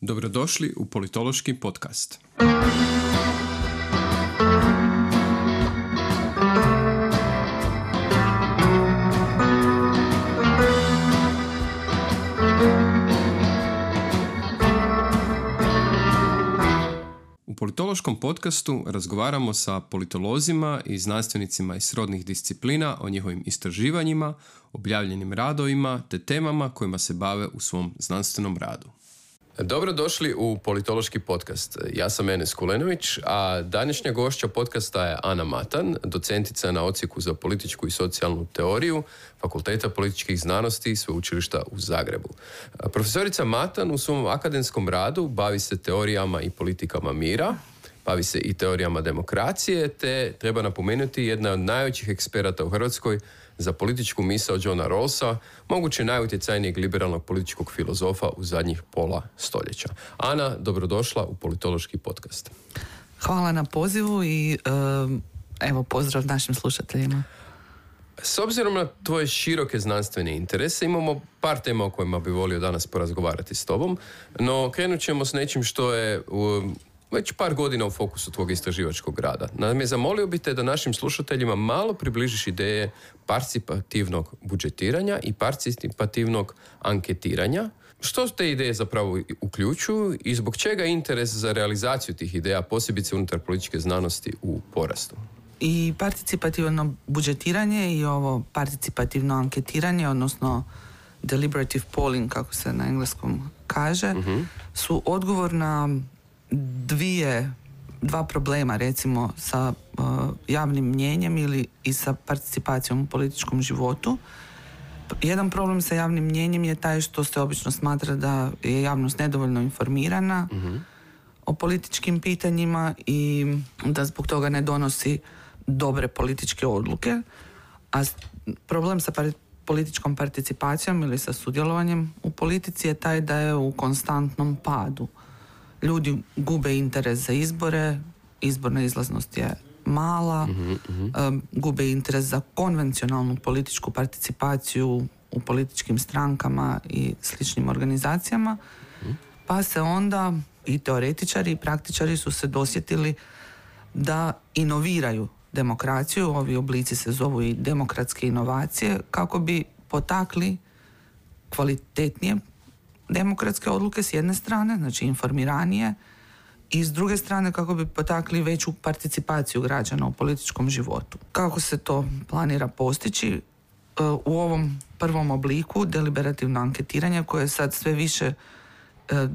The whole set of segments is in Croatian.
Dobrodošli u Politološki podcast. U politološkom podcastu razgovaramo sa politolozima i znanstvenicima iz srodnih disciplina o njihovim istraživanjima, objavljenim radovima te temama kojima se bave u svom znanstvenom radu. Dobrodošli u Politološki podcast. Ja sam Enes Kulenović, a današnja gošća podcasta je Ana Matan, docentica na ocijeku za političku i socijalnu teoriju Fakulteta političkih znanosti i sveučilišta u Zagrebu. Profesorica Matan u svom akademskom radu bavi se teorijama i politikama mira, bavi se i teorijama demokracije, te treba napomenuti jedna od najvećih eksperata u Hrvatskoj za političku misao Johna Rawlsa, moguće najutjecajnijeg liberalnog političkog filozofa u zadnjih pola stoljeća. Ana, dobrodošla u Politološki podcast. Hvala na pozivu i evo pozdrav našim slušateljima. S obzirom na tvoje široke znanstvene interese, imamo par tema o kojima bi volio danas porazgovarati s tobom, no krenut ćemo s nečim što je već par godina u fokusu tvog istraživačkog rada. Nam je zamolio bi te da našim slušateljima malo približiš ideje participativnog budžetiranja i participativnog anketiranja. Što te ideje zapravo uključuju i zbog čega interes za realizaciju tih ideja, posebice unutar političke znanosti, u porastu? I participativno budžetiranje i ovo participativno anketiranje, odnosno deliberative polling, kako se na engleskom kaže, mhm. su odgovor na dvije dva problema recimo sa uh, javnim mnjenjem ili i sa participacijom u političkom životu. Jedan problem sa javnim mnjenjem je taj što se obično smatra da je javnost nedovoljno informirana mhm. o političkim pitanjima i da zbog toga ne donosi dobre političke odluke. A problem sa političkom participacijom ili sa sudjelovanjem u politici je taj da je u konstantnom padu ljudi gube interes za izbore, izborna izlaznost je mala, mhm, mhm. gube interes za konvencionalnu političku participaciju u političkim strankama i sličnim organizacijama, mhm. pa se onda i teoretičari i praktičari su se dosjetili da inoviraju demokraciju, ovi oblici se zovu i demokratske inovacije, kako bi potakli kvalitetnije demokratske odluke s jedne strane, znači informiranije, i s druge strane kako bi potakli veću participaciju građana u političkom životu. Kako se to planira postići? E, u ovom prvom obliku deliberativno anketiranje koje sad sve više e,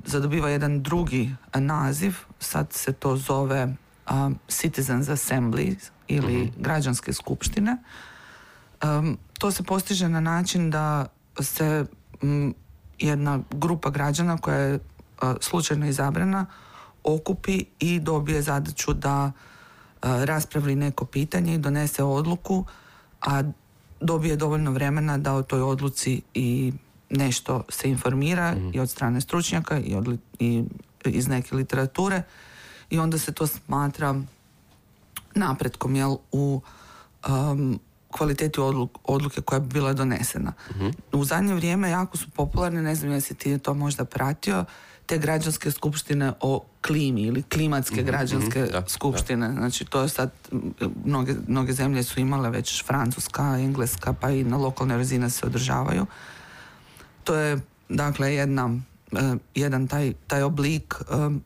zadobiva jedan drugi naziv, sad se to zove Citizens Assembly ili mhm. građanske skupštine. To se postiže na način da se jedna grupa građana koja je slučajno izabrana okupi i dobije zadaću da raspravlji neko pitanje i donese odluku, a dobije dovoljno vremena da o toj odluci i nešto se informira mhm. i od strane stručnjaka i, od, i iz neke literature i onda se to smatra napretkom jel, u um, kvaliteti odluke koja bi bila donesena. uh U zadnje vrijeme jako su popularne, ne znam jesi ti to možda pratio, te građanske skupštine o klimi ili klimatske uh građanske skupštine. Znači to je sad, mnoge, mnoge zemlje su imale već Francuska, Engleska, pa i na lokalne razine se održavaju. To je dakle jedna jedan taj, taj oblik e,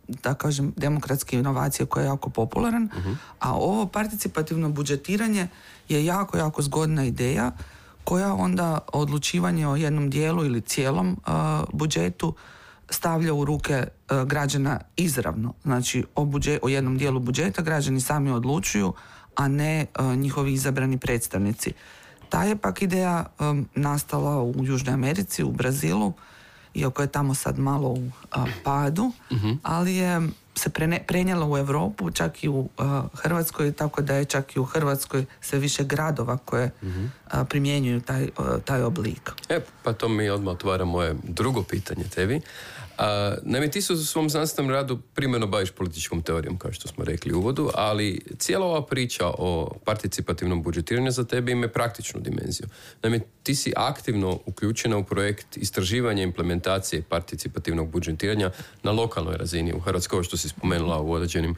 da kažem demokratske inovacije koji je jako popularan, mhm. a ovo participativno budžetiranje je jako, jako zgodna ideja koja onda odlučivanje o jednom dijelu ili cijelom uh, budžetu stavlja u ruke uh, građana izravno. Znači o, o jednom dijelu budžeta građani sami odlučuju, a ne uh, njihovi izabrani predstavnici. Ta je pak ideja um, nastala u Južnoj Americi, u Brazilu, iako je tamo sad malo u padu, mhm. ali je se prenijela u Europu, čak i u uh, Hrvatskoj, tako da je čak i u Hrvatskoj sve više gradova koje uh, primjenjuju taj, taj oblik. E, pa to mi odmah otvara moje drugo pitanje tebi. A, naime, ti se u svom znanstvenom radu primjerno baviš političkom teorijom, kao što smo rekli u uvodu, ali cijela ova priča o participativnom budžetiranju za tebe ima praktičnu dimenziju. Naime, ti si aktivno uključena u projekt istraživanja implementacije participativnog budžetiranja na lokalnoj razini u Hrvatskoj, što si spomenula u određenim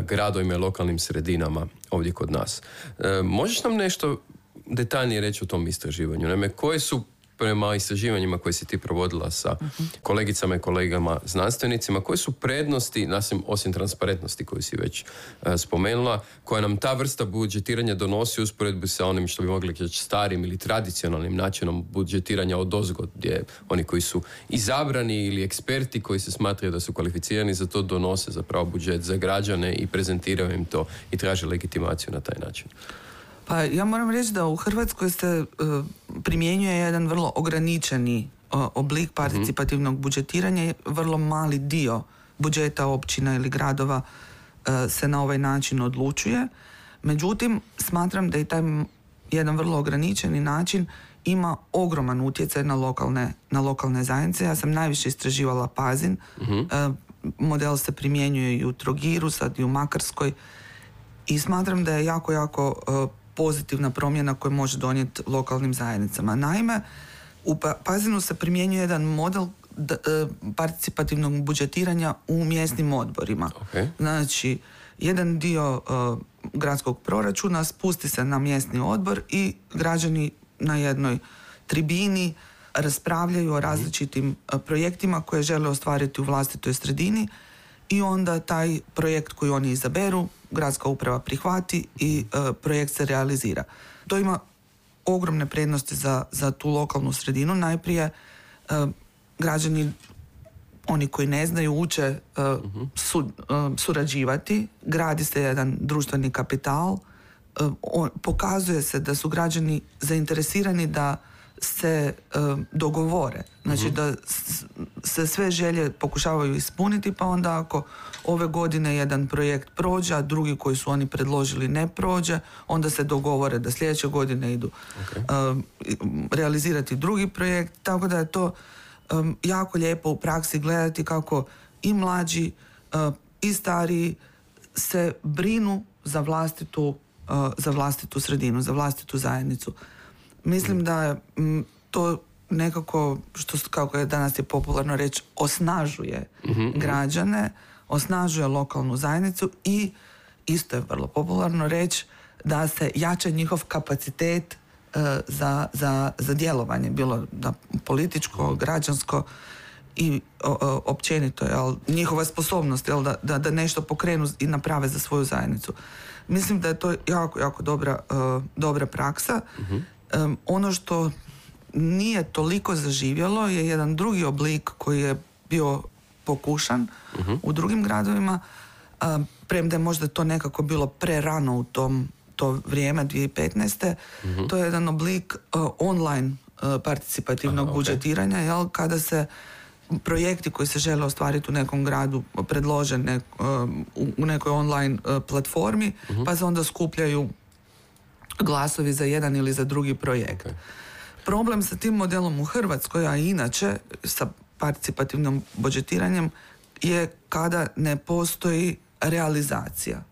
gradovima i lokalnim sredinama ovdje kod nas. E, možeš nam nešto detaljnije reći o tom istraživanju? Naime, koje su prema istraživanjima koje si ti provodila sa kolegicama i kolegama znanstvenicima, koje su prednosti, nasim, osim transparentnosti koju si već e, spomenula, koja nam ta vrsta budžetiranja donosi usporedbu sa onim što bi mogli reći starim ili tradicionalnim načinom budžetiranja od ozgod, gdje oni koji su izabrani ili eksperti koji se smatraju da su kvalificirani za to donose zapravo budžet za građane i prezentiraju im to i traže legitimaciju na taj način. Pa ja moram reći da u Hrvatskoj se e, primjenjuje jedan vrlo ograničeni oblik participativnog budžetiranja, vrlo mali dio budžeta općina ili gradova e, se na ovaj način odlučuje. Međutim, smatram da i taj jedan vrlo ograničeni način ima ogroman utjecaj na lokalne, na lokalne zajednice. Ja sam najviše istraživala Pazin. Mhm. E, model se primjenjuje i u Trogiru, sad i u Makarskoj. I smatram da je jako, jako pozitivna promjena koju može donijeti lokalnim zajednicama. Naime, u pa- Pazinu se primjenjuje jedan model e, participativnog budžetiranja u mjesnim odborima. Znači, jedan dio e, gradskog proračuna spusti se na mjesni odbor i građani na jednoj tribini raspravljaju o različitim e, projektima koje žele ostvariti u vlastitoj sredini i onda taj projekt koji oni izaberu gradska uprava prihvati i e, projekt se realizira. To ima ogromne prednosti za, za tu lokalnu sredinu. Najprije e, građani oni koji ne znaju uče e, surađivati, gradi se jedan društveni kapital, pokazuje se da su građani zainteresirani da se dogovore. Znači mhm. da se sve želje pokušavaju ispuniti, pa onda ako ove godine jedan projekt prođe, a drugi koji su oni predložili ne prođe, onda se dogovore da sljedeće godine idu um, realizirati drugi projekt, tako da je to um, jako lijepo u praksi gledati kako i mlađi uh, i stariji se brinu za vlastitu, uh, za vlastitu sredinu, za vlastitu zajednicu. Mislim da je to nekako, što kako je danas je popularno reći, osnažuje mhm, mhm. građane, osnažuje lokalnu zajednicu i isto je vrlo popularno reći da se jača njihov kapacitet e, za, za, za djelovanje, bilo da političko, građansko i općenito, jel, njihova sposobnost jel, da, da, da, nešto pokrenu i naprave za svoju zajednicu. Mislim da je to jako, jako dobra, e, dobra praksa. Mhm. ono što nije toliko zaživjelo je jedan drugi oblik koji je bio pokušan u drugim gradovima, premda je možda to nekako bilo prerano u tom to vrijeme 2015. To je jedan oblik online participativnog budžetiranja, jel, kada se projekti koji se žele ostvariti u nekom gradu predlože u nekoj online platformi, pa se onda skupljaju glasovi za jedan ili za drugi projekt. Problem sa tim modelom u Hrvatskoj, a inače sa participativnom budžetiranjem je kada ne postoji realizacija.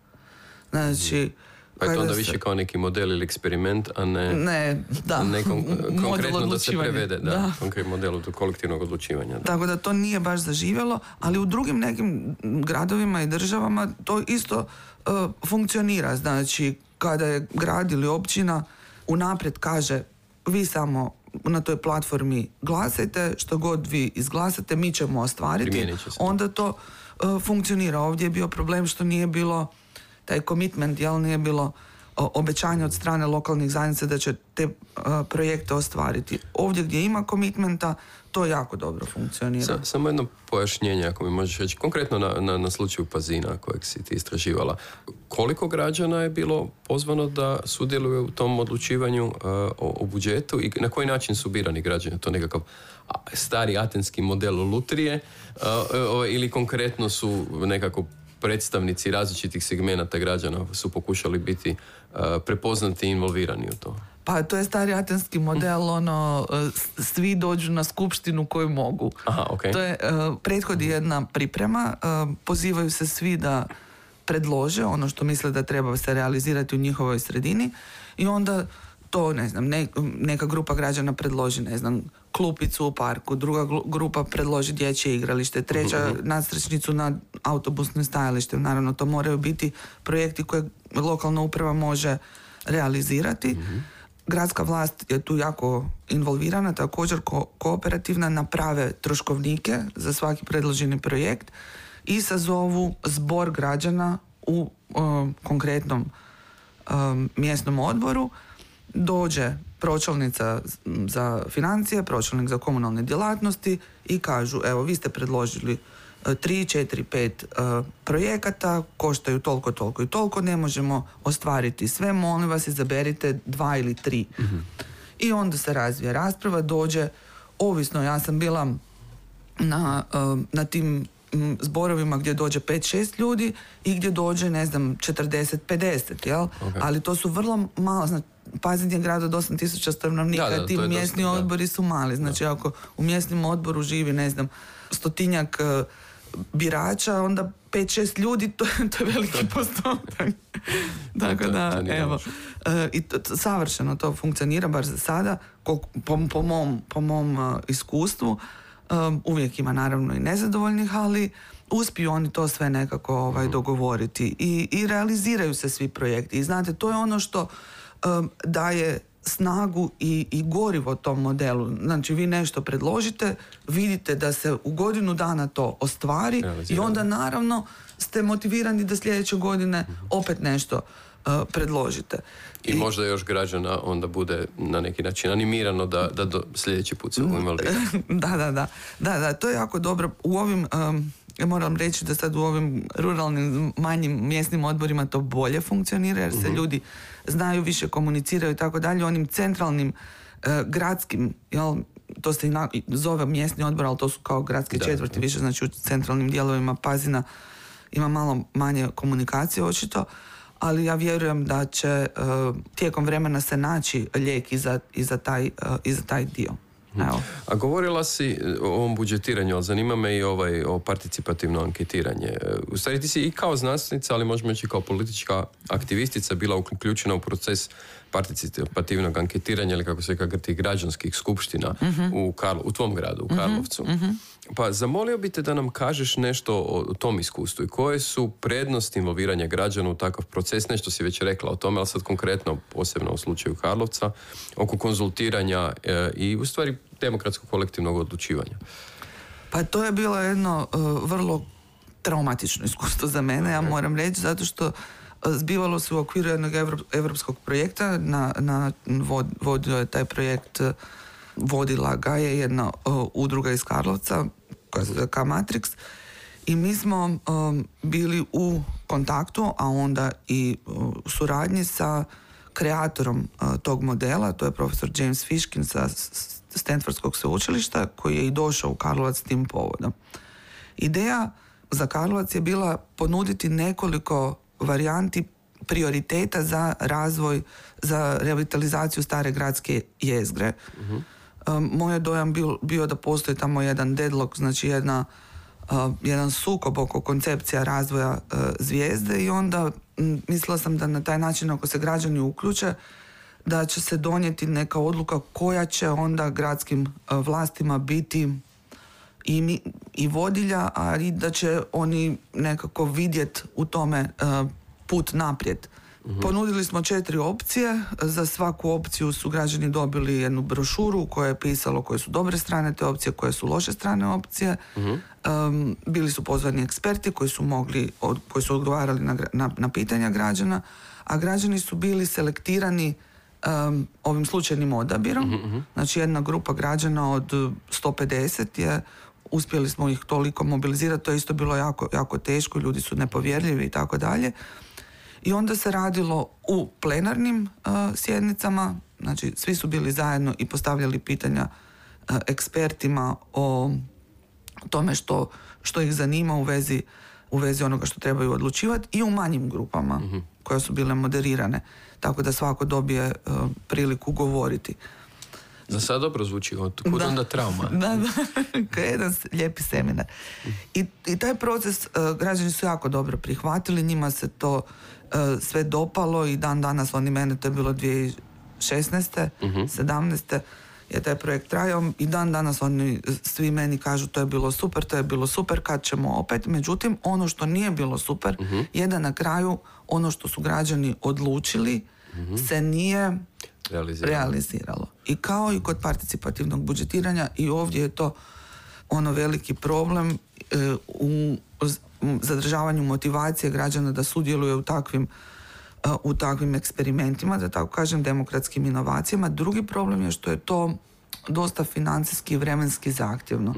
Znači, pa je to onda više kao neki model ili eksperiment, a ne, ne da. ne konkretno da se prevede da, da. konkretno modelu kolektivnog odlučivanja. Tako da to nije baš zaživjelo, ali u drugim nekim gradovima i državama to isto uh, funkcionira. Znači, kada je grad ili općina unaprijed kaže vi samo na toj platformi glasajte, što god vi izglasate, mi ćemo ostvariti, onda to uh, funkcionira. Ovdje je bio problem što nije bilo taj commitment, jel nije bilo obećanje od strane lokalnih zajednica da će te projekte ostvariti. Ovdje gdje ima komitmenta, to jako dobro funkcionira. samo jedno pojašnjenje, ako mi možeš reći, konkretno na, na, na slučaju Pazina kojeg si ti istraživala. Koliko građana je bilo pozvano da sudjeluje u tom odlučivanju o, budžetu i na koji način su birani građani? To nekakav stari atenski model lutrije ili konkretno su nekako predstavnici različitih segmenata građana su pokušali biti uh, prepoznati i involvirani u to? Pa to je stari atenski model, ono, e, svi dođu na skupštinu koju mogu. Aha, okay. To je, prethodi jedna priprema, pozivaju se svi da predlože ono što misle da treba se realizirati u njihovoj sredini i onda to, ne znam, neka grupa građana predloži, ne znam, klupicu u parku, druga grupa predloži dječje igralište, treća uh nadstrečnicu na autobusnim stajalištem. Naravno, to moraju biti projekti koje lokalna uprava može realizirati. Mhm. Gradska vlast je tu jako involvirana, također ko- kooperativna, naprave troškovnike za svaki predloženi projekt i sazovu zbor građana u konkretnom mjesnom odboru. Dođe pročelnica za financije, pročelnik za komunalne djelatnosti i kažu evo vi ste predložili e, tri, četiri, pet e, projekata, koštaju toliko, toliko i toliko, ne možemo ostvariti sve, molim vas izaberite dva ili tri. Mhm. I onda se razvije rasprava, dođe, ovisno, ja sam bila na, e, na tim zborovima gdje dođe 5-6 ljudi i gdje dođe, ne znam, 40-50, jel? Ali to su vrlo malo, znači, Pazin je grad od 8000 stanovnika, ti mjesni odbori su mali. Znači, ako u mjesnim odboru živi, ne znam, stotinjak e, birača, onda 5-6 ljudi, to, to je veliki postotak. Tako da, evo. E, I to, savršeno to funkcionira, bar za sada, po, po, mom, po mom uh, iskustvu. Um, uvijek ima naravno i nezadovoljnih, ali uspiju oni to sve nekako ovaj, mhm. dogovoriti I, i realiziraju se svi projekti. I znate, to je ono što um, daje snagu i, i gorivo tom modelu. Znači vi nešto predložite, vidite da se u godinu dana to ostvari i onda naravno ste motivirani da sljedeće godine opet nešto uh, predložite. I, možda još građana onda bude na neki način animirano da, da do sljedeći put se imali. da, da, da, da, da, to je jako dobro. U ovim, um, ja moram reći da sad u ovim ruralnim manjim mjesnim odborima to bolje funkcionira jer se mhm. ljudi znaju, više komuniciraju i tako dalje. Onim centralnim uh, gradskim, jel, to se i zove mjesni odbor, ali to su kao gradske četvrti, više znači u centralnim dijelovima Pazina ima malo manje komunikacije očito ali ja vjerujem da će e, tijekom vremena se naći lijek i za, i za, taj, i za taj dio. Mhm. Evo. A govorila si e, o ovom budžetiranju, ali zanima me i ovaj, o participativno anketiranje. E, u stvari ti si i kao znanstvenica, ali možemo reći kao politička aktivistica bila uključena u proces participativnog anketiranja ili kako se kaže građanskih skupština mhm. u, Karlo, u tvom gradu, u mhm. Karlovcu. Pa zamolio bi te da nam kažeš nešto o tom iskustvu i koje su prednosti involviranja građana u takav proces, nešto si već rekla o tome, ali sad konkretno, posebno u slučaju Karlovca, oko konzultiranja e, i u stvari demokratskog kolektivnog odlučivanja. Pa to je bilo jedno e, vrlo traumatično iskustvo za mene, ja moram reći, zato što zbivalo se u okviru jednog evropskog projekta, na, na vodio je taj projekt vodila ga je jedna udruga iz Karlovca koja se zove K-Matrix i mi smo bili u kontaktu, a onda i u suradnji sa kreatorom tog modela, to je profesor James Fishkin sa Stanfordskog sveučilišta koji je i došao u Karlovac tim povodom. Ideja za Karlovac je bila ponuditi nekoliko varijanti prioriteta za razvoj, za revitalizaciju stare gradske jezgre. uh moj je dojam bio, bio da postoji tamo jedan deadlock, znači jedna, jedan sukob oko koncepcija razvoja e, zvijezde i onda mislila sam da na taj način ako se građani uključe da će se donijeti neka odluka koja će onda gradskim e, vlastima biti i, i vodilja, a i da će oni nekako vidjeti u tome e, put naprijed. Mhm. Ponudili smo četiri opcije, za svaku opciju su građani dobili jednu brošuru u kojoj je pisalo koje su dobre strane te opcije, koje su loše strane opcije. Um, bili su pozvani eksperti koji su mogli, koji su odgovarali na, na, na pitanja građana, a građani su bili selektirani um, ovim slučajnim odabirom. Mhm, znači jedna grupa građana od 150 je uspjeli smo ih toliko mobilizirati, to je isto bilo jako, jako teško, ljudi su nepovjerljivi i tako dalje i onda se radilo u plenarnim uh, sjednicama, znači svi su bili zajedno i postavljali pitanja uh, ekspertima o tome što, što ih zanima u vezi, u vezi onoga što trebaju odlučivati i u manjim grupama Mhm. koje su bile moderirane. Tako da svako dobije e, priliku govoriti. Za sad dobro zvuči, od kud Da. onda trauma? Da, da, kao jedan lijepi seminar. I, I taj proces e, građani su jako dobro prihvatili, njima se to e, sve dopalo i dan danas oni mene, to je bilo 2016. 17. je taj projekt trajao i dan danas oni svi meni kažu to je bilo super, to je bilo super, kad ćemo opet. Međutim, ono što nije bilo super je da na kraju ono što su građani odlučili se nije Realizirano. realiziralo. I kao i kod participativnog budžetiranja i ovdje je to ono veliki problem e, u zadržavanju motivacije građana da sudjeluje u takvim e, u takvim eksperimentima, da tako kažem, demokratskim inovacijama. Drugi problem je što je to dosta financijski i vremenski zahtjevno.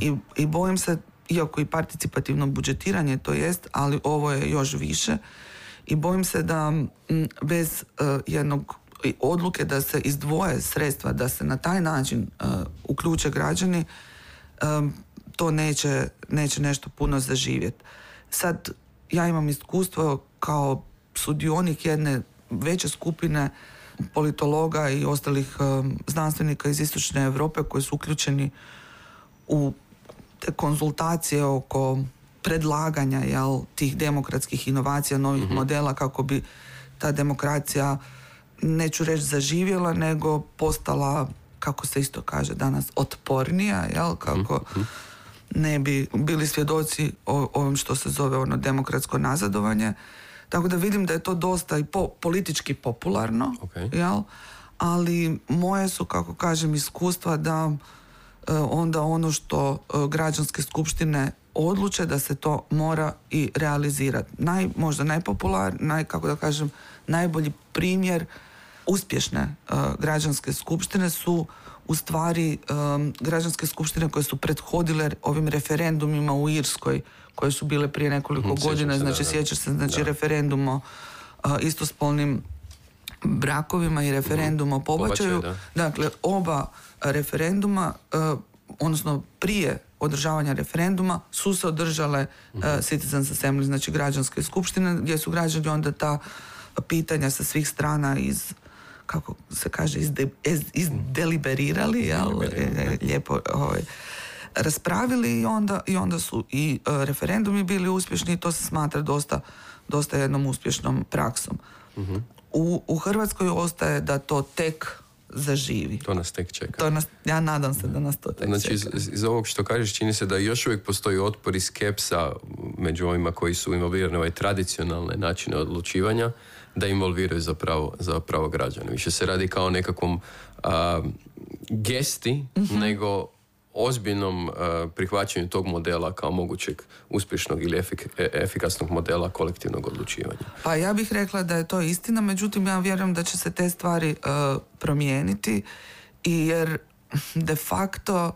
I, I bojim se, iako i participativno budžetiranje to jest, ali ovo je još više, i bojim se da m, bez e, jednog odluke da se izdvoje sredstva, da se na taj način e, uključe građani, em, to neće, neće nešto puno zaživjeti. Sad, ja imam iskustvo kao sudionik jedne veće skupine politologa i ostalih em, znanstvenika iz Istočne Europe koji su uključeni u te konzultacije oko predlaganja jel, tih demokratskih inovacija, novih modela kako bi ta demokracija neću reći zaživjela, nego postala, kako se isto kaže danas, otpornija, jel, kako ne bi bili svjedoci o ovim što se zove ono demokratsko nazadovanje. Tako da vidim da je to dosta i po, politički popularno, Ok. jel? ali moje su, kako kažem, iskustva da e, onda ono što e, građanske skupštine odluče da se to mora i realizirati. Naj, možda najpopular, naj, kako da kažem, najbolji primjer uspješne e, građanske skupštine su u stvari e, građanske skupštine koje su prethodile ovim referendumima u Irskoj koje su bile prije nekoliko Mhm, sjećam godina, se, znači da, da. sjećaš se znači referendum o e, istospolnim brakovima i referendum o pobačaju. Pobačaju, da. Dakle, oba referenduma, e, odnosno prije održavanja referenduma su se održale Mhm. e, Citizens Assembly, znači građanske skupštine, gdje su građani onda ta pitanja sa svih strana iz kako se kaže, izde, iz- izdeliberirali, jel, e, lijepo ovaj, raspravili i onda, i onda su i e, referendumi bili uspješni i to se smatra dosta, dosta jednom uspješnom praksom. U, u Hrvatskoj ostaje da to tek zaživi. To nas tek čeka. To nas, ja nadam se da nas to tek Znači, čeka. iz- iz ovog što kažeš, čini se da još uvijek postoji otpor i skepsa među ovima koji su involvirani ovaj tradicionalne načine odlučivanja, da involviraju zapravo, zapravo građane. Više se radi kao o nekakvom a, gesti, nego ozbiljnom a, prihvaćanju tog modela kao mogućeg uspješnog ili efik- e- efikasnog modela kolektivnog odlučivanja. Pa ja bih rekla da je to istina, međutim ja vjerujem da će se te stvari e, promijeniti i jer de facto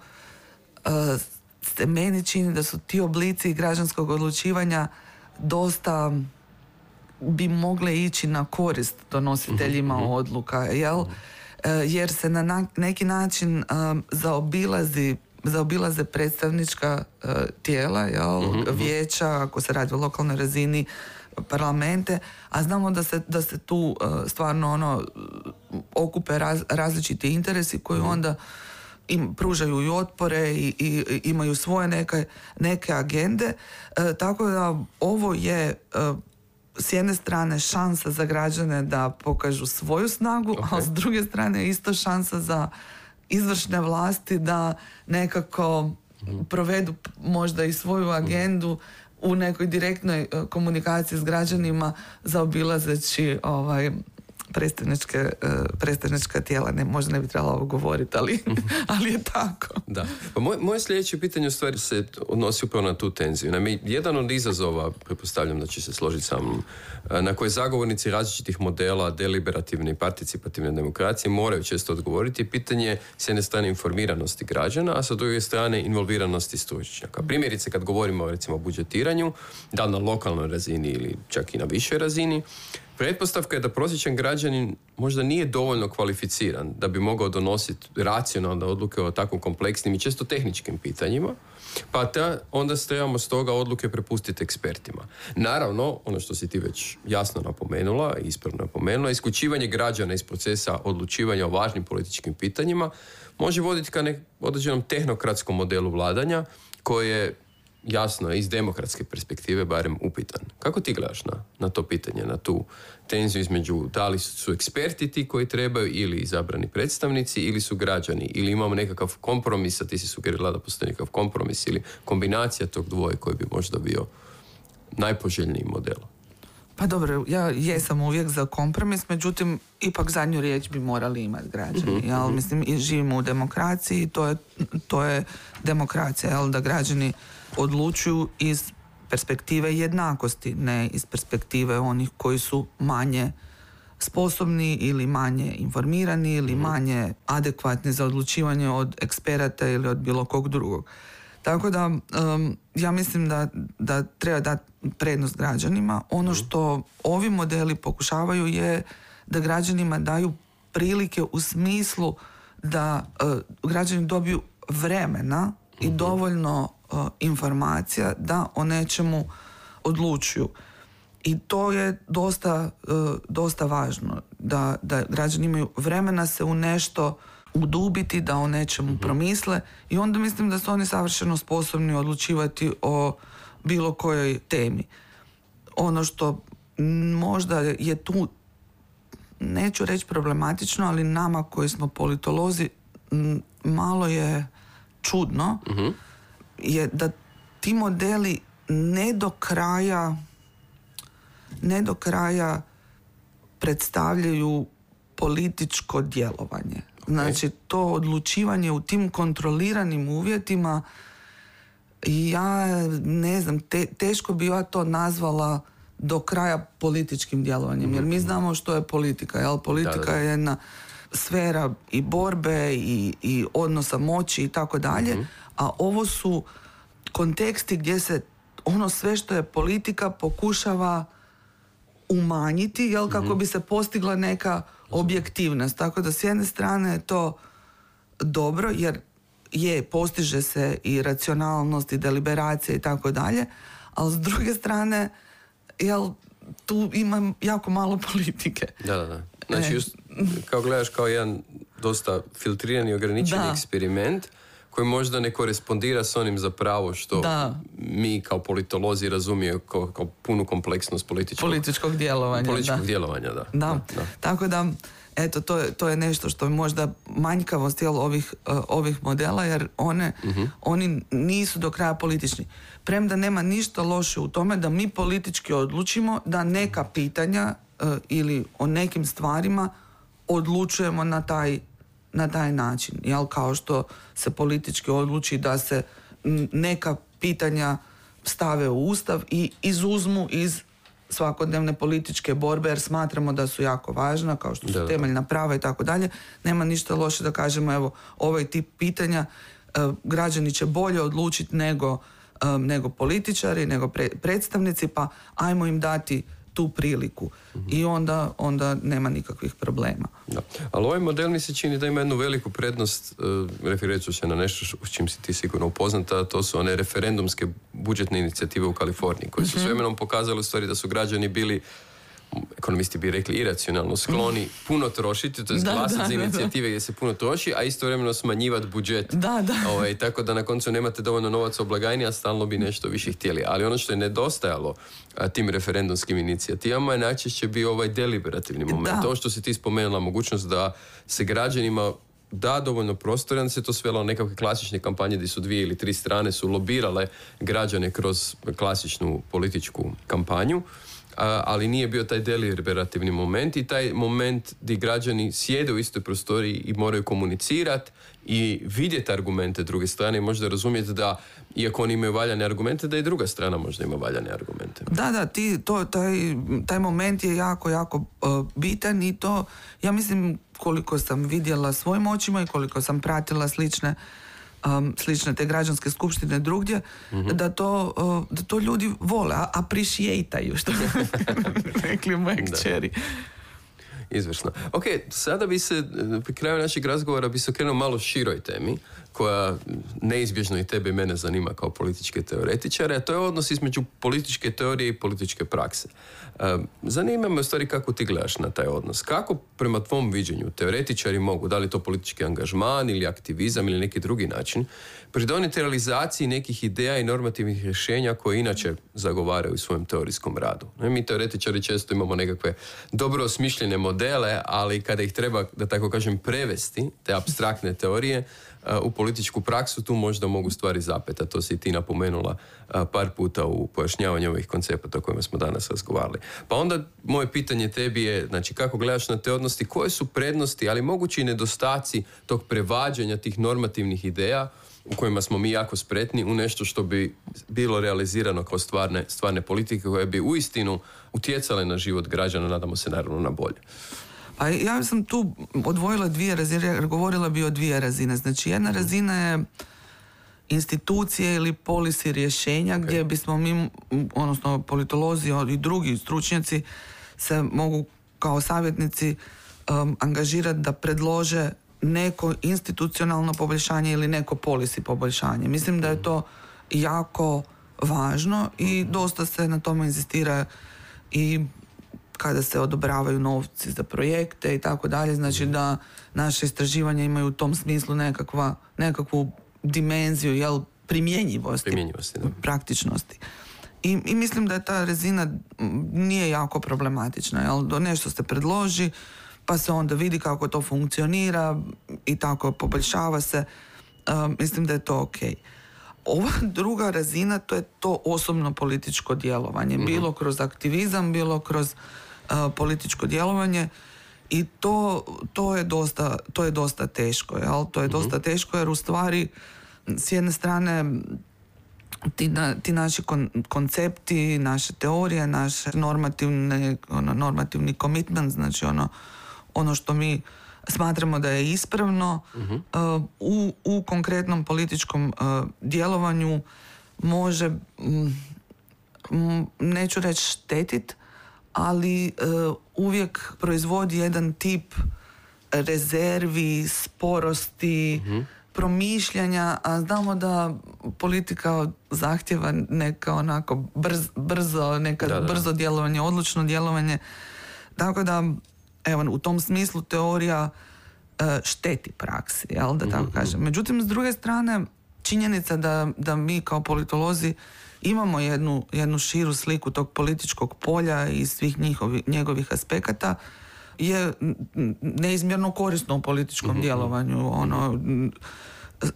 e, se meni čini da su ti oblici građanskog odlučivanja dosta bi mogle ići na korist donositeljima odluka, jel? E, jer se na neki način um, zaobilazi zaobilaze predstavnička e, tijela, jel? vijeća, ako se radi o lokalnoj razini, parlamente, a znamo da se, da se tu e, stvarno ono okupe raz- različiti interesi koji onda im pružaju i otpore i, i, i imaju svoje neke, neke agende. E, tako da ovo je e, s jedne strane šansa za građane da pokažu svoju snagu, a s druge strane isto šansa za izvršne vlasti da nekako provedu p- možda i svoju agendu u nekoj direktnoj e, komunikaciji s građanima zaobilazeći ovaj predstavničke, e, predstavnička tijela. Ne, možda ne bi trebalo ovo govoriti, ali, ali je tako. Da. Pa moj, moje sljedeće pitanje u stvari se odnosi upravo na tu tenziju. Naime, jedan od izazova, pretpostavljam da će se složiti sa mnom, e, na koje zagovornici različitih modela deliberativne i participativne demokracije moraju često odgovoriti je pitanje s jedne strane informiranosti građana, a sa druge strane involviranosti stručnjaka. Primjerice kad govorimo recimo o budžetiranju, da na lokalnoj razini ili čak i na višoj razini, Pretpostavka je da prosječan građanin možda nije dovoljno kvalificiran da bi mogao donositi racionalne odluke o tako kompleksnim i često tehničkim pitanjima, pa ta, onda trebamo stoga odluke prepustiti ekspertima. Naravno, ono što si ti već jasno napomenula ispravno napomenula, isključivanje građana iz procesa odlučivanja o važnim političkim pitanjima može voditi ka određenom tehnokratskom modelu vladanja koje jasno iz demokratske perspektive barem upitan. Kako ti gledaš na, na to pitanje, na tu tenziju između da li su eksperti ti koji trebaju ili izabrani predstavnici ili su građani ili imamo nekakav kompromis, a ti si sugerirala da postoji nekakav kompromis ili kombinacija tog dvoje koji bi možda bio najpoželjniji model. Pa dobro, ja jesam uvijek za kompromis, međutim, ipak zadnju riječ bi morali imati građani. mm Jel? Mislim, živimo u demokraciji, to je, to je demokracija, jel? da građani odlučuju iz perspektive jednakosti, ne iz perspektive onih koji su manje sposobni ili manje informirani ili mhm. manje adekvatni za odlučivanje od eksperata ili od bilo kog drugog. Tako da ja mislim da, da treba dati prednost građanima. Ono mhm. što ovi modeli pokušavaju je da građanima daju prilike u smislu da uh, građani dobiju vremena i mhm. dovoljno informacija da o nečemu odlučuju. I to je dosta, e, dosta važno, da, da građani imaju vremena se u nešto udubiti, da o nečemu mhm. promisle i onda mislim da su oni savršeno sposobni odlučivati o bilo kojoj temi. Ono što možda je tu, neću reći problematično, ali nama koji smo politolozi malo je čudno, uh je da ti modeli ne do kraja ne do kraja predstavljaju političko djelovanje. Znači to odlučivanje u tim kontroliranim uvjetima ja ne znam, teško bi ja to nazvala do kraja političkim djelovanjem. Jer mi mhm. znamo što je politika. Jel? Politika je jedna sfera i borbe i, i odnosa moći i tako dalje. A ovo su konteksti gdje se ono sve što je politika pokušava umanjiti jel kako mhm. bi se postigla neka objektivnost tako da s jedne strane je to dobro jer je postiže se i racionalnost i deliberacija i tako dalje ali s druge strane jel tu ima jako malo politike da da da znači e. just, kao gledaš kao jedan dosta filtrirani ograničeni eksperiment koji možda ne korespondira s onim zapravo što da. mi kao politolozi razumiju kao, kao punu kompleksnost političkog, političkog djelovanja. Političkog da. djelovanja, da. Da. Tako da, eto, to je, to je nešto što je možda manjkavost jel, ovih, uh, ovih modela, jer one, uh oni nisu do kraja politični. Premda nema ništa loše u tome da mi politički odlučimo da neka pitanja uh, ili o nekim stvarima odlučujemo na taj na taj način. Jel? Kao što se politički odluči da se neka pitanja stave u ustav i izuzmu iz svakodnevne političke borbe jer smatramo da su jako važna kao što su temeljna prava i tako dalje. Nema ništa loše da kažemo evo ovaj tip pitanja e, građani će bolje odlučiti nego, e, nego političari, nego predstavnici pa ajmo im dati tu priliku i onda, onda nema nikakvih problema. Da. Ali ovaj model mi se čini da ima jednu veliku prednost, uh, referirat ću se na nešto s čim si ti sigurno upoznata, to su one referendumske budžetne inicijative u Kaliforniji, koje su mm s vremenom pokazale u stvari da su građani bili ekonomisti bi rekli iracionalno skloni puno trošiti, to je glasati za inicijative gdje se puno troši, a istovremeno smanjivati budžet. Da, da. Ovaj, tako da na koncu nemate dovoljno novaca u blagajni, a stalno bi nešto više htjeli. Ali ono što je nedostajalo tim referendumskim inicijativama je najčešće bio ovaj deliberativni moment. To što si ti spomenula, mogućnost da se građanima da dovoljno prostora, da se to svelo na nekakve klasične kampanje gdje su dvije ili tri strane su lobirale građane kroz klasičnu političku kampanju ali nije bio taj deliberativni moment i taj moment gdje građani sjede u istoj prostoriji i moraju komunicirati i vidjeti argumente druge strane i možda razumjeti da iako oni imaju valjane argumente da i druga strana možda ima valjane argumente. Da, da, ti, to, taj, taj moment je jako, jako uh, bitan i to ja mislim koliko sam vidjela svojim očima i koliko sam pratila slične um, slične te građanske skupštine drugdje, da, to, uh, da to ljudi vole, a appreciataju, što rekli moje kćeri. Izvrsno. Ok, sada bi se, pri kraju našeg razgovora bi se okrenuo malo široj temi, koja neizbježno i tebe i mene zanima kao političke teoretičare, a to je odnos između političke teorije i političke prakse. Zanima me u stvari kako ti gledaš na taj odnos. Kako prema tvom viđenju teoretičari mogu, da li to politički angažman ili aktivizam ili neki drugi način, pridoniti realizaciji nekih ideja i normativnih rješenja koje inače zagovaraju u svojem teorijskom radu. Mi teoretičari često imamo nekakve dobro osmišljene modele, ali kada ih treba, da tako kažem, prevesti, te abstraktne teorije, u političku praksu, tu možda mogu stvari zapeta. To si i ti napomenula par puta u pojašnjavanju ovih koncepata o kojima smo danas razgovarali. Pa onda moje pitanje tebi je, znači kako gledaš na te odnosti, koje su prednosti, ali mogući nedostaci tog prevađanja tih normativnih ideja u kojima smo mi jako spretni u nešto što bi bilo realizirano kao stvarne, stvarne politike koje bi uistinu utjecale na život građana, nadamo se naravno na bolje. Pa ja sam tu odvojila dvije razine, govorila bi o dvije razine. Znači jedna razina je institucije ili polisi rješenja gdje bismo mi, odnosno politolozi i drugi stručnjaci se mogu kao savjetnici um, angažirati da predlože neko institucionalno poboljšanje ili neko polisi poboljšanje. Mislim da je to jako važno i dosta se na tome inzistira i kada se odobravaju novci za projekte i tako dalje, znači da naše istraživanja imaju u tom smislu nekakva, nekakvu dimenziju jel, primjenjivosti, primjenjivosti praktičnosti. I, I, mislim da je ta rezina nije jako problematična. Jel? Nešto se predloži, pa se onda vidi kako to funkcionira i tako poboljšava se. mislim da je to ok. Ova druga razina to je to osobno političko djelovanje. Mhm. Bilo kroz aktivizam, bilo kroz političko djelovanje i to, to, je, dosta, to je dosta teško. Jel? To je dosta mhm. teško jer u stvari s jedne strane ti, ti naši koncepti, naše teorije, naše normativne, ono, normativni commitment, znači ono, ono što mi smatramo da je ispravno mhm. u, u konkretnom političkom djelovanju može neću reći štetit, ali uh, uvijek proizvodi jedan tip rezervi, sporosti, mm promišljanja, a znamo da politika zahtjeva neka onako brzo, neka brzo djelovanje, odlučno djelovanje. Tako da, evo, u tom smislu teorija uh, šteti praksi, jel, da tako mm kažem. Međutim, s druge strane, činjenica da, da mi kao politolozi imamo jednu, jednu širu sliku tog političkog polja i svih njihovi, njegovih aspekata je neizmjerno korisno u političkom mhm, djelovanju. Mhm. Ono,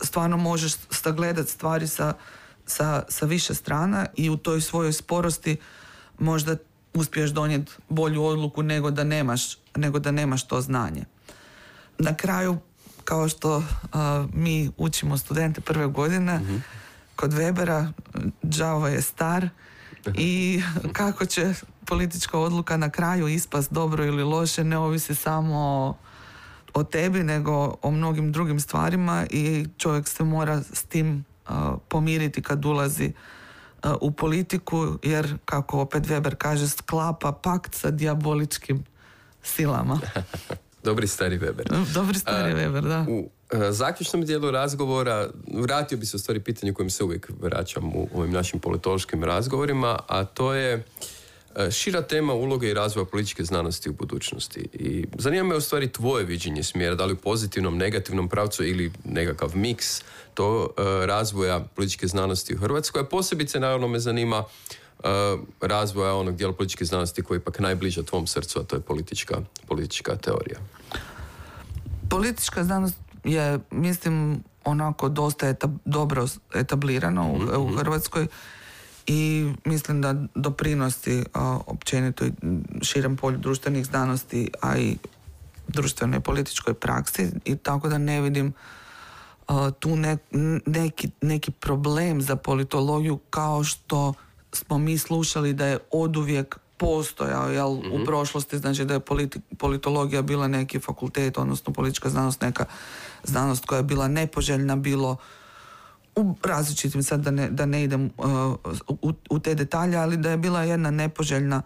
stvarno možeš sagledati stvari sa, sa, sa više strana i u toj svojoj sporosti možda uspiješ donijeti bolju odluku nego da nemaš, nego da nemaš to znanje. Na kraju, kao što mi učimo studente prve godine, mhm kod Webera Đavo je star i kako će politička odluka na kraju ispast dobro ili loše ne ovisi samo o, tebi nego o mnogim drugim stvarima i čovjek se mora s tim pomiriti kad ulazi u politiku jer kako opet Weber kaže sklapa pakt sa diaboličkim silama. Dobri stari Weber. Dobri stari Weber, da. U E, zaključnom dijelu razgovora vratio bi se u stvari pitanje kojem se uvijek vraćam u ovim našim politološkim razgovorima, a to je e, šira tema uloge i razvoja političke znanosti u budućnosti. I zanima me u stvari tvoje viđenje smjera, da li u pozitivnom, negativnom pravcu ili nekakav miks to e, razvoja političke znanosti u Hrvatskoj. A posebice naravno me zanima razvoja onog dijela političke znanosti koji je ipak najbliže tvom srcu, a to je politička, politička teorija. Politička znanost je, mislim, onako dosta dobro etablirano u, u mhm. Hrvatskoj i mislim da doprinosi a, općenito širem polju društvenih znanosti, a i društvenoj političkoj praksi i tako da ne vidim tu neki, neki problem za politologiju kao što smo mi slušali da je oduvijek postojao jel, u mhm. prošlosti, znači da je politologija bila neki fakultet, odnosno politička znanost neka znanost koja je bila nepoželjna bilo u različitim, sad da ne, da ne idem u, u te detalje, ali da je bila jedna nepoželjna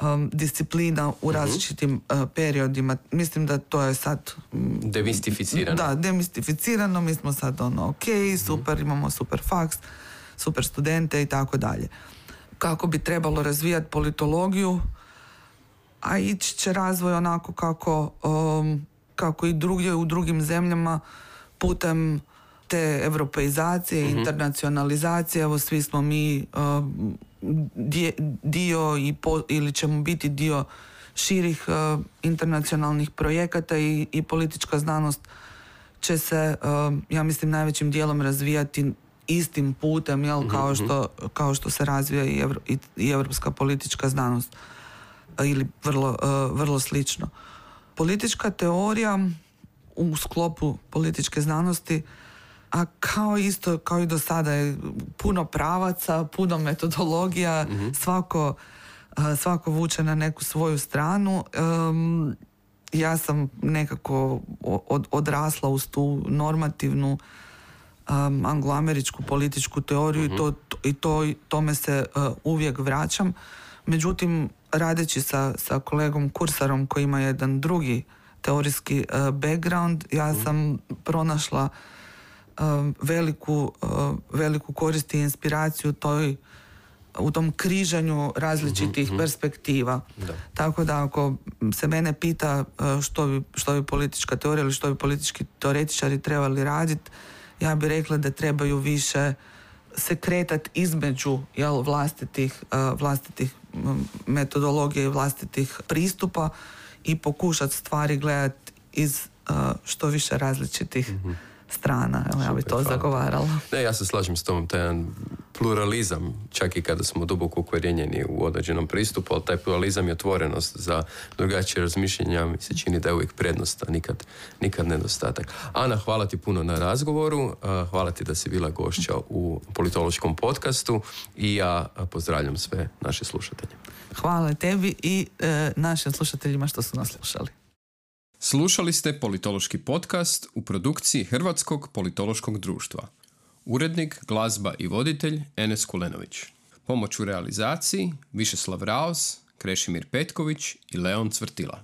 um, disciplina u mhm. različitim uh, periodima. Mislim da to je sad... Um, demistificirano. Da, demistificirano. Mi smo sad ono, ok, mhm. super, imamo super faks, super studente i tako dalje. Kako bi trebalo razvijati politologiju, a ići će razvoj onako kako, um, kako i drugdje u drugim zemljama putem te europeizacije, mm internacionalizacije, evo svi smo mi um, dio i ili ćemo biti dio širih uh, internacionalnih projekata i, i politička znanost će se, uh, ja mislim, najvećim dijelom razvijati istim putem, jel, mhm, kao, mhm. što, kao što se razvija i, evro, i, evropska politička znanost ili vrlo, uh, vrlo slično. Politička teorija u sklopu političke znanosti a kao isto, kao i do sada je puno pravaca, puno metodologija, mhm. svako, svako vuče na neku svoju stranu. ja sam nekako odrasla uz tu normativnu um, angloameričku političku teoriju i, to, i to, tome se uvijek vraćam. Međutim, radeći sa, sa kolegom Kursarom koji ima jedan drugi teorijski background, ja sam pronašla Um, veliku, uh, veliku korist i inspiraciju toj u tom križanju različitih mhm, mhm. perspektiva. Tako da ako se mene pita uh, što bi, što bi politička teorija ili što bi politički teoretičari trebali raditi, ja bih rekla da trebaju više se kretati između jel, vlastitih, uh, vlastitih um, metodologija i vlastitih pristupa i pokušati stvari gledati iz što više različitih mm strana, evo ja bi to zagovarala. Ne, ja se slažem s tom, taj pluralizam, čak i kada smo duboko ukorijenjeni u određenom pristupu, ali taj pluralizam i otvorenost za drugačije razmišljenja mi se čini da je uvijek prednost, a nikad, nikad nedostatak. Ana, hvala ti puno na razgovoru, hvala ti da si bila gošća u politološkom podcastu i ja pozdravljam sve naše slušatelje. Hvala tebi i e, našim slušateljima što su nas slušali. Slušali ste politološki podcast u produkciji Hrvatskog politološkog društva. Urednik, glazba i voditelj Enes Kulenović. Pomoć u realizaciji Višeslav Raos, Krešimir Petković i Leon Cvrtila.